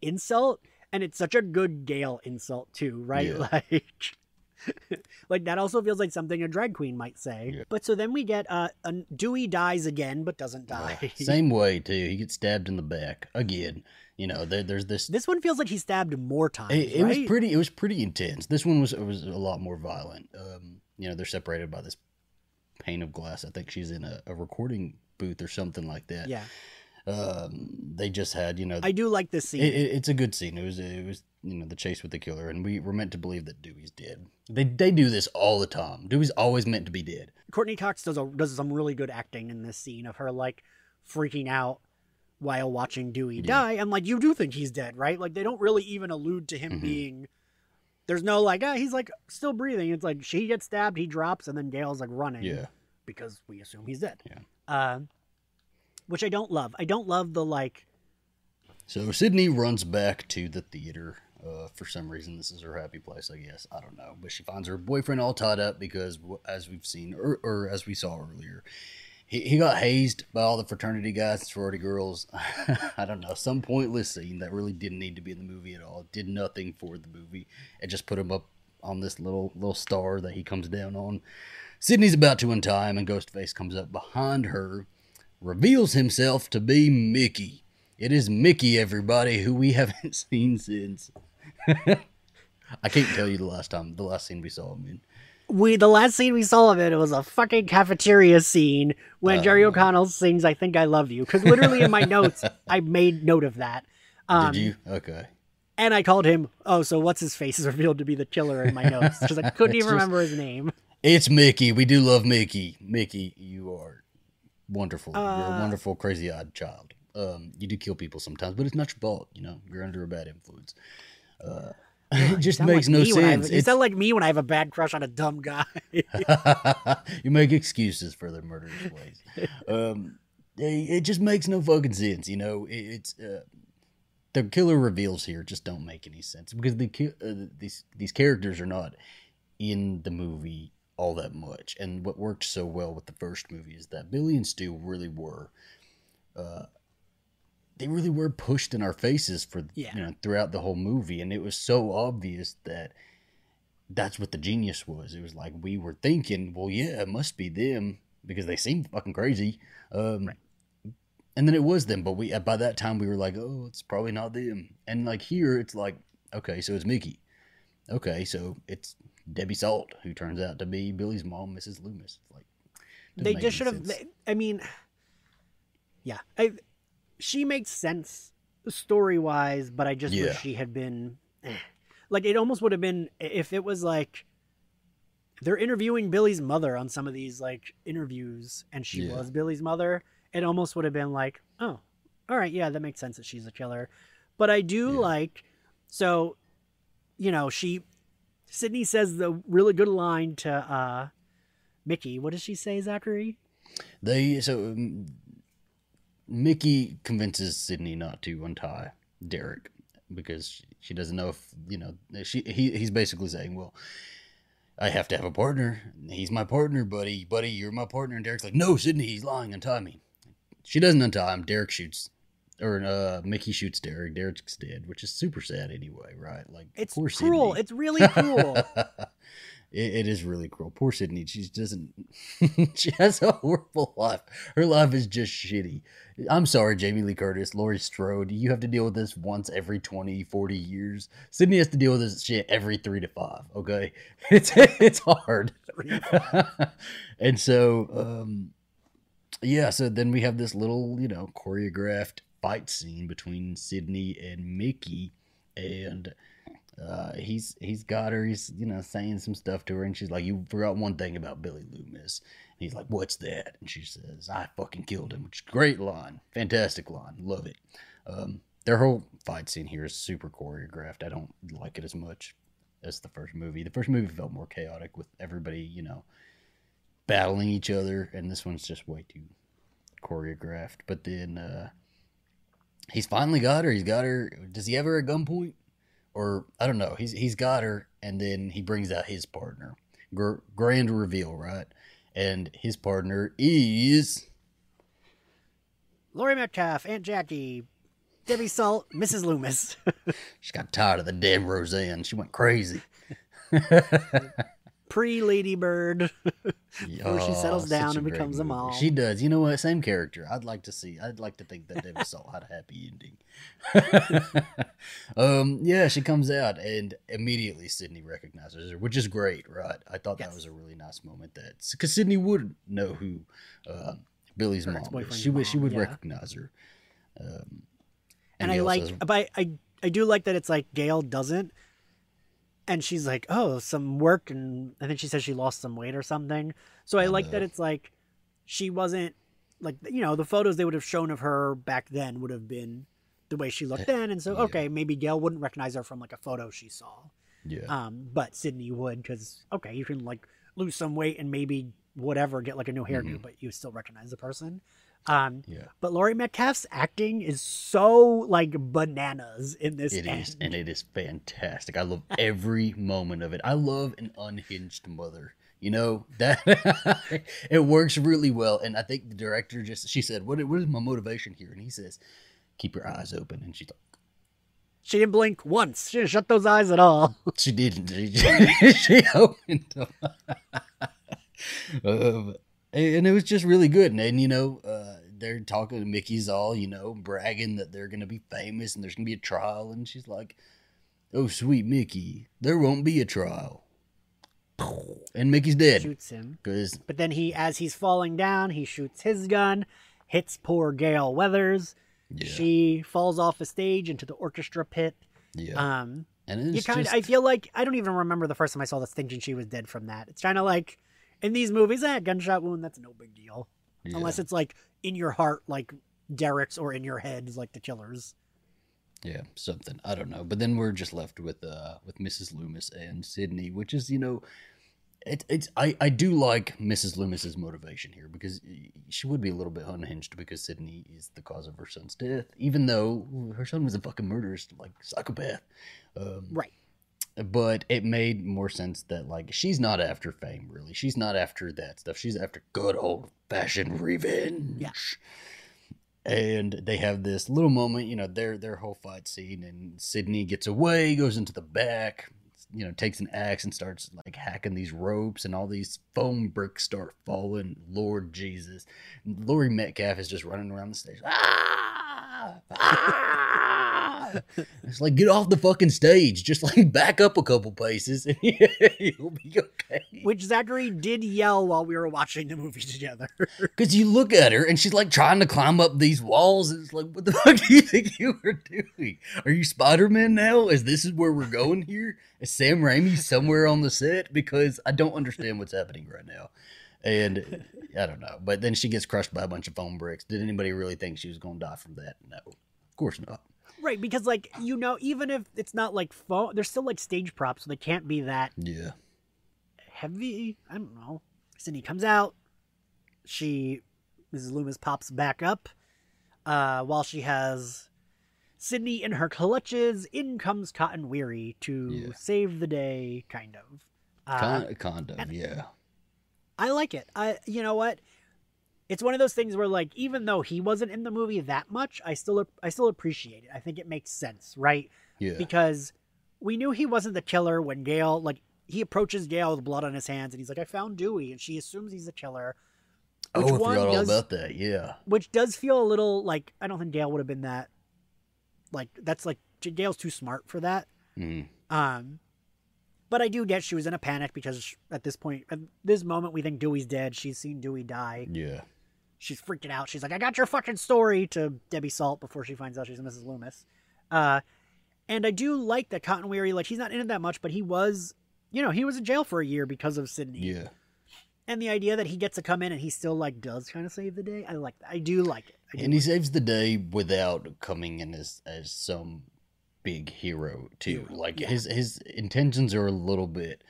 insult, and it's such a good Gale insult too, right? Yeah. Like. like that also feels like something a drag queen might say. Yeah. But so then we get uh, a Dewey dies again, but doesn't Uh, die. same way too. He gets stabbed in the back again. You know, there, there's this. This one feels like he stabbed more times. It, it was pretty. It was pretty intense. This one was it was a lot more violent. Um, you know, they're separated by this pane of glass. I think she's in a, a recording booth or something like that. Yeah, Um, they just had you know I do like this scene. It, it, it's a good scene. It was it was you know the chase with the killer, and we were meant to believe that Dewey's dead. They they do this all the time. Dewey's always meant to be dead. Courteney Cox does a, does some really good acting in this scene of her like freaking out while watching Dewey Yeah. die. And like you do think he's dead, right? Like they don't really even allude to him Mhm. being. There's no like ah he's like still breathing. It's like she gets stabbed, he drops, and then Gale's like running. Yeah, because we assume he's dead. Yeah. Uh, which I don't love. I don't love the like. So Sidney runs back to the theater. Uh, for some reason, this is her happy place. I guess I don't know, but she finds her boyfriend all tied up because, as we've seen or, or as we saw earlier, he, he got hazed by all the fraternity guys and sorority girls. I don't know, some pointless scene that really didn't need to be in the movie at all. It did nothing for the movie. It just put him up on this little little star that he comes down on. Sidney's about to untie him, and Ghostface comes up behind her, reveals himself to be Mickey. It is Mickey, everybody, who we haven't seen since. I can't tell you the last time, the last scene we saw him in. We the last scene we saw of it, it was a fucking cafeteria scene when Oh, Jerry. O'Connell sings "I Think I Love You" because literally in my notes I made note of that. Um, Did you? Okay. And I called him. Oh, so what's his face is revealed to be the killer in my notes because I couldn't even just- remember his name. It's Mickey. We do love Mickey. Mickey, you are wonderful. You're a Uh, wonderful, crazy eyed child. Um, you do kill people sometimes, but it's not your fault. You know, you're under a bad influence. it just makes like no me have- sense. you sound like me when I have a bad crush on a dumb guy. you make excuses for their murderous ways. Um, it, it just makes no fucking sense. You know, it, it's uh, the killer reveals here just don't make any sense because the uh, these these characters are not in the movie all that much. And what worked so well with the first movie is that Billy and Stu really were. Uh, they really were pushed in our faces for Yeah. you know throughout the whole movie, and it was so obvious that that's what the genius was. It was like we were thinking, well, yeah, it must be them because they seem fucking crazy. Um, Right. And then it was them, but we by that time we were like, oh, it's probably not them. And like here, it's like, okay, so it's Mickey. Okay, so it's Debbie Salt who turns out to be Billy's mom, Mrs. Loomis. It's like they just should have. I mean, yeah, I, she makes sense story wise, but I just Yeah. wish she had been. eh. Like it almost would have been if it was like they're interviewing Billy's mother on some of these like interviews, and she Yeah. was Billy's mother. It almost would have been like, oh, all right, yeah, that makes sense that she's a killer. But I do Yeah. like, so, you know, she, Sidney says the really good line to uh Mickey. What does she say, Zachary? They so um, Mickey convinces Sidney not to untie Derek because she doesn't know if you know she he he's basically saying, well. I have to have a partner. He's my partner, buddy. Buddy, you're my partner. And Derek's like, no, Sidney, he's lying. Untie me. She doesn't untie him. Derek shoots, or uh, Mickey shoots Derek. Derek's dead, which is super sad anyway, right? Like, It's poor cruel. Sidney. It's really cruel. it, it is really cruel. Poor Sidney. She doesn't. she has a horrible life. Her life is just shitty. I'm sorry, Jamie Lee Curtis, Laurie Strode. You have to deal with this once every 20, 40 years. Sidney has to deal with this shit every three to five. Okay, it's it's hard. and so, um, yeah. So then we have this little, you know, choreographed fight scene between Sidney and Mickey, and uh, he's he's got her. He's you know saying some stuff to her, and she's like, "You forgot one thing about Billy Loomis." And he's like, "What's that?" And she says, "I fucking killed him." Which is great line, fantastic line, love it. Um, their whole fight scene here is super choreographed. I don't like it as much as the first movie. The first movie felt more chaotic with everybody, you know, battling each other, and this one's just way too choreographed. But then uh, he's finally got her. He's got her. Does he have her at gunpoint? or I don't know. He's he's got her, and then he brings out his partner. Gr- grand reveal, right? And his partner is Laurie Metcalf, Aunt Jackie, Debbie Salt, Mrs. Loomis. she got tired of the damn Roseanne. She went crazy. Pre Lady Bird. Before she settles down and becomes a mom. She does. You know what? Same character. I'd like to see. I'd like to think that Debbie Salt had a happy ending. um, yeah, she comes out and immediately Sidney recognizes her, which is great, right? I thought that was a really nice moment. That because Sidney would know who uh, Billy's Her mom is. ex-boyfriend's She would. She would yeah. recognize her. Um, and I Gale like, says- but I, I, I do like that it's like Gale doesn't, and she's like, oh, some work, and I think she says she lost some weight or something. So I I like that it's like, she wasn't like you know the photos they would have shown of her back then would have been the way she looked then, and so Yeah. okay, maybe Gale wouldn't recognize her from like a photo she saw, yeah. um, but Sidney would because okay, you can like lose some weight and maybe whatever get like a new hairdo, Mhm. but you still recognize the person. Um, yeah. but Laurie Metcalf's acting is so like bananas in this. It is, and it is fantastic. I love every moment of it. I love an unhinged mother. You know that it works really well, and I think the director just she said, "What what is my motivation here?" And he says, "Keep your eyes open." And she's like, She didn't blink once. She didn't shut those eyes at all. "She didn't." She, she opened them, um, and it was just really good. And, and you know, they're talking. To Mickey's all you know bragging that they're gonna be famous and there's gonna be a trial, and she's like, "Oh, sweet Mickey, there won't be a trial." And Mickey's dead Shoots him, because but then he, as he's falling down, he shoots his gun, hits poor Gale Weathers. yeah, She falls off a stage into the orchestra pit. yeah, Um, and you kind of, just I feel like I don't even remember the first time I saw this thinking she was dead from that. It's kind of like in these movies, eh, gunshot wound, that's no big deal, yeah. unless it's like in your heart, like Derek's, or in your head, like the killers. Yeah, something. I don't know. But then we're just left with uh with Mrs. Loomis and Sidney, which is, you know, it, it's I, I do like Mrs. Loomis's motivation here because she would be a little bit unhinged because Sidney is the cause of her son's death, even though her son was a fucking murderous like psychopath. Um, Right. But it made more sense that like she's not after fame really she's not after that stuff she's after good old fashioned revenge Yeah. and they have this little moment you know their their whole fight scene and sidney gets away goes into the back you know takes an axe and starts like hacking these ropes and all these foam bricks start falling lord jesus Laurie metcalf is just running around the stage ah! Ah! it's like get off the fucking stage just like back up a couple paces and you'll be okay Which Zachary did yell while we were watching the movie together. Because you look at her and she's like trying to climb up these walls. And it's like, what the fuck do you think you were doing? Are you Spider Man now? Is this is where we're going here? Is Sam Raimi somewhere on the set? Because I don't understand what's happening right now. And I don't know. But then she gets crushed by a bunch of foam bricks. Did anybody really think she was going to die from that? No, of course not. Right, because like you know, even if it's not like phone, there's still like stage props, so they can't be that Yeah. heavy. I don't know. Sidney comes out. She, Mrs. Loomis pops back up. Uh, while she has Sidney in her clutches, in comes Cotton Weary to Yeah. save the day, kind of. Uh, Kind, kind of, yeah. I like it. I, you know what? It's one of those things where, like, even though he wasn't in the movie that much, I still, I still appreciate it. I think it makes sense, right? Yeah. because we knew he wasn't the killer when Gale like he approaches Gale with blood on his hands and he's like, I found Dewey, and she assumes he's the killer. oh, which one forgot all does- about that. Yeah. Which does feel a little like I don't think Gale would have been that like that's like Gale's too smart for that. Mm. Um but I do get she was in a panic because at this point at this moment we think Dewey's dead. She's seen Dewey die. Yeah. She's freaking out. She's like, I got your fucking story to Debbie Salt before she finds out she's Mrs. Loomis. Uh and I do like that Cotton Weary, like he's not in it that much, but he was you know, he was in jail for a year because of Sidney. Yeah. And the idea that he gets to come in and he still like does kind of save the day, I like that. I do like it. Do and he like saves the day without coming in as as some big hero too. Hero, like yeah. his his intentions are a little bit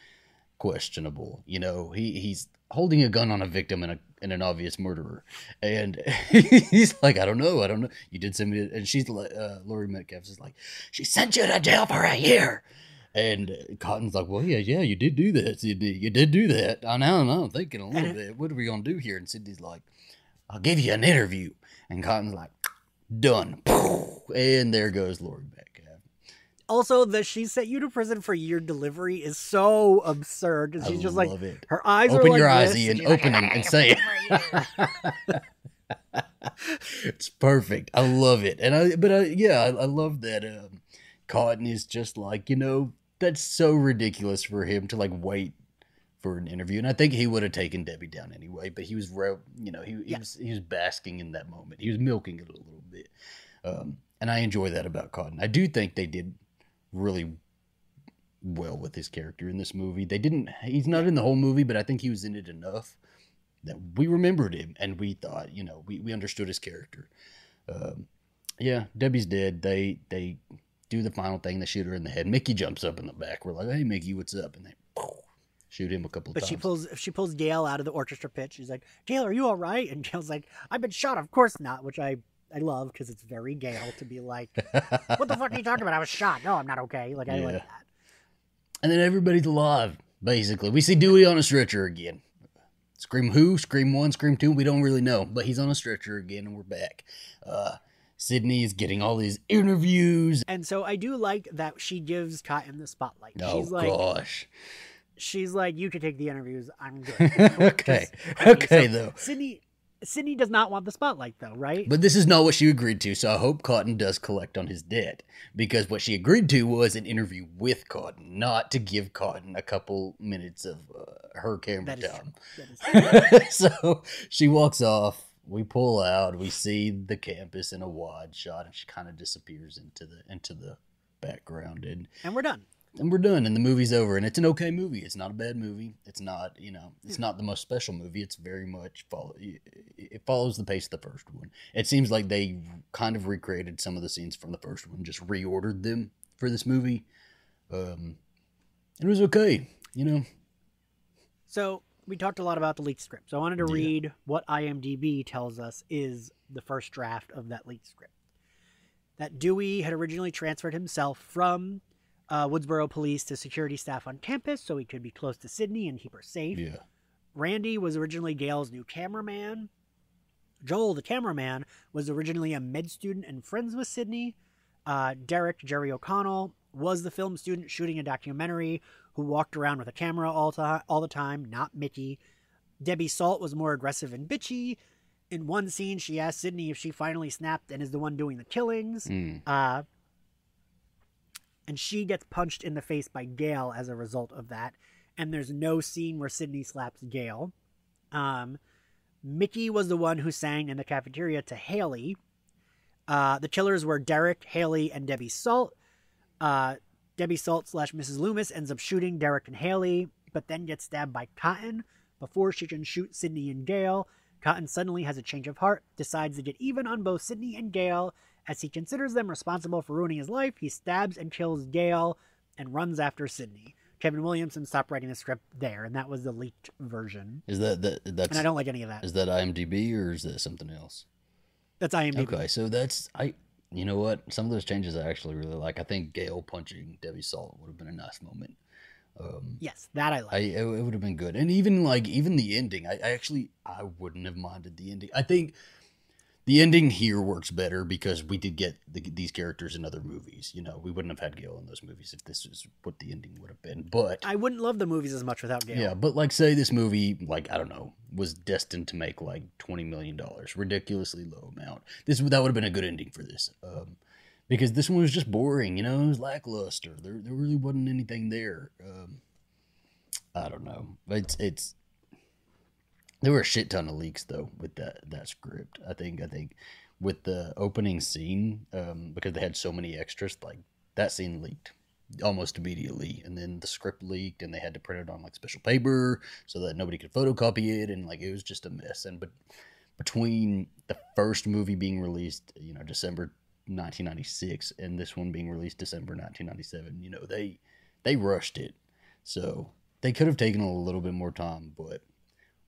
questionable. You know, he he's holding a gun on a victim and a and an obvious murderer, and he's like, I don't know, I don't know. You did send me, and she's like, uh, Laurie Metcalf is like, she sent you to jail for a year. And Cotton's like, well, yeah, yeah, you did do that, Sidney. You did do that. I know, I. I'm thinking a little bit. What are we gonna do here? And Sidney's like, I'll give you an interview. And Cotton's like, done. And there goes Laurie Metcalf. Also, the she sent you to prison for your delivery is so absurd. And I she's just like it. her eyes are Open like your eyes, this, Ian. she's like, Open them and say it. it's perfect. I love it. And I, but I, yeah, I, I love that. Um, Cotton is just like you know that's so ridiculous for him to like wait for an interview, and I think he would have taken Debbie down anyway. But he was, you know, he, he Yeah. was he was basking in that moment. He was milking it a little bit, um, and I enjoy that about Cotton. I do think they did really well with his character in this movie. They didn't. He's not in the whole movie, but I think he was in it enough that we remembered him and we thought, you know, we, we understood his character. Um, yeah, Debbie's dead. They they do the final thing. They shoot her in the head. Mickey jumps up in the back. We're like, hey, Mickey, what's up? And they shoot him a couple of But times. she pulls she pulls Gale out of the orchestra pit. She's like, "Gale, are you all right?" And Gale's like, "I've been shot. Of course not." Which I I love because it's very Gale to be like, "What the fuck are you talking about? I was shot. No, I'm not okay." Like I like Yeah. that. and then everybody's alive. Basically, we see Dewey on a stretcher again. Scream who? Scream one, Scream two. We don't really know, but he's on a stretcher again, and we're back. Uh, Sidney is getting all these interviews. And so I do like that she gives Cotton the spotlight. Oh she's like, gosh. she's like, "You can take the interviews. I'm good." Okay, Okay, so though. Sidney Sidney does not want the spotlight though, right? But this is not what she agreed to, so I hope Cotton does collect on his debt. Because what she agreed to was an interview with Cotton, not to give Cotton a couple minutes of uh, her camera time. So she walks off. We pull out. We see the campus in a wide shot, and she kind of disappears into the into the background. And and we're done. And we're done, and the movie's over, and it's an okay movie. It's not a bad movie. It's not, you know, it's not the most special movie. It's very much follow. It follows the pace of the first one. It seems like they kind of recreated some of the scenes from the first one, just reordered them for this movie. Um, it was okay, you know. So we talked a lot about the leaked script. So I wanted to Yeah. read what IMDb tells us is the first draft of that leaked script. That Dewey had originally transferred himself from uh, Woodsboro Police to security staff on campus so he could be close to Sidney and keep her safe. Yeah, Randy was originally Gale's new cameraman. Joel, the cameraman, was originally a med student and friends with Sidney. Uh, Derek, Jerry O'Connell, was the film student shooting a documentary who walked around with a camera all, ti all the time, not Mickey. Debbie Salt was more aggressive and bitchy. In one scene, she asked Sidney if she finally snapped and is the one doing the killings. Mm. Uh, and she gets punched in the face by Gale as a result of that. And there's no scene where Sidney slaps Gale. Um, Mickey was the one who sang in the cafeteria to Hallie. Uh, the killers were Derek, Hallie, and Debbie Salt. Uh, Debbie Salt slash Mrs. Loomis ends up shooting Derek and Hallie, but then gets stabbed by Cotton before she can shoot Sidney and Gale. Cotton suddenly has a change of heart, decides to get even on both Sidney and Gale. As he considers them responsible for ruining his life, he stabs and kills Gale and runs after Sidney. Kevin Williamson stopped writing the script there, and that was the leaked version. is that that And I don't like any of that. is that IMDb or is that something else? That's IMDb. Okay, so that's I. You know what? Some of those changes I actually really like. I think Gale punching Debbie Salt would have been a nice moment. Um, Yes, that I like. I it, it would have been good, and even like even the ending, I, I actually I wouldn't have minded the ending. I think the ending here works better because we did get the, these characters in other movies. You know, we wouldn't have had Gale in those movies if this is what the ending would have been. But I wouldn't love the movies as much without Gale. yeah, but like say this movie, like I don't know, was destined to make like twenty million dollars, ridiculously low amount. This that would have been a good ending for this, um, because this one was just boring. You know, it was lackluster. There there really wasn't anything there. Um, I don't know. It's it's there were a shit ton of leaks though with that that script. I think I think with the opening scene, um, because they had so many extras, like that scene leaked almost immediately and then the script leaked and they had to print it on like special paper so that nobody could photocopy it and like it was just a mess and but between the first movie being released you know december 1996 and this one being released december 1997 you know they they rushed it so they could have taken a little bit more time but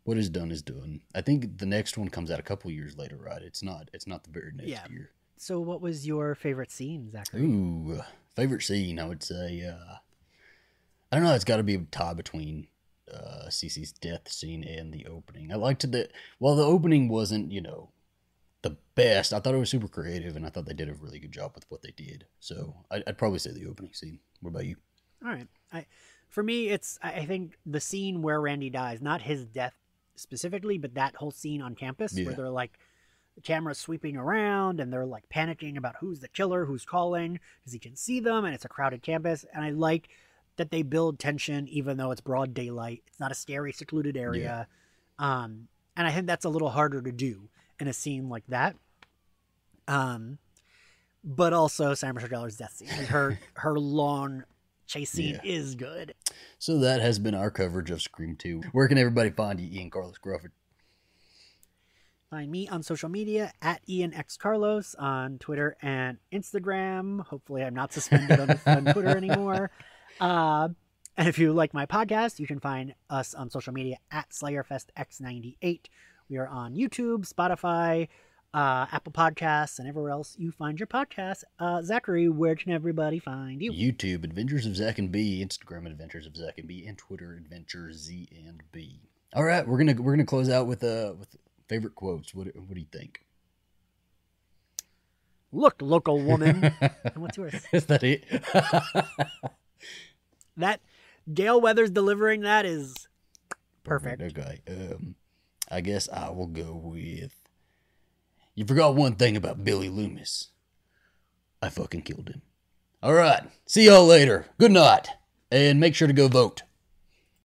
what is done is done i think the next one comes out a couple years later right it's not it's not the very next Yeah. year So, what was your favorite scene, Zachary? Ooh, favorite scene, I would say. Uh, I don't know. It's got to be a tie between uh, Cici's death scene and the opening. I liked the well, the opening wasn't you know the best. I thought it was super creative, and I thought they did a really good job with what they did. So I'd, I'd probably say the opening scene. What about you? All right. I, for me, it's I I think the scene where Randy dies, not his death specifically, but that whole scene on campus Yeah. where they're like the camera's sweeping around and they're like panicking about who's the killer, who's calling, because he can see them, and it's a crowded campus. And I like that they build tension even though it's broad daylight. It's not a scary, secluded area. Um, and I think that's a little harder to do in a scene like that. Um, but also Sarah Michelle Gellar's death scene. Her her long chase scene Yeah. is good. So that has been our coverage of Scream Two. Where can everybody find you, Ian Carlos Crawford? Find me on social media at Ian X Carlos on Twitter and Instagram. Hopefully, I'm not suspended on, on Twitter anymore. Uh, and if you like my podcast, you can find us on social media at SlayerFestX98. We are on YouTube, Spotify, uh, Apple Podcasts, and everywhere else you find your podcasts. Uh, Zachary, where can everybody find you? YouTube Adventures of Zach and B, Instagram Adventures of Zach and B, and Twitter Adventures Z and B. All right, we're gonna we're gonna close out with uh with favorite quotes. What what do you think? Look, local woman. and what's yours? Is that it? That Gale Weathers delivering that is perfect. Okay. Um, I guess I will go with. You forgot one thing about Billy Loomis. I fucking killed him. All right. See y'all later. Good night, and make sure to go vote.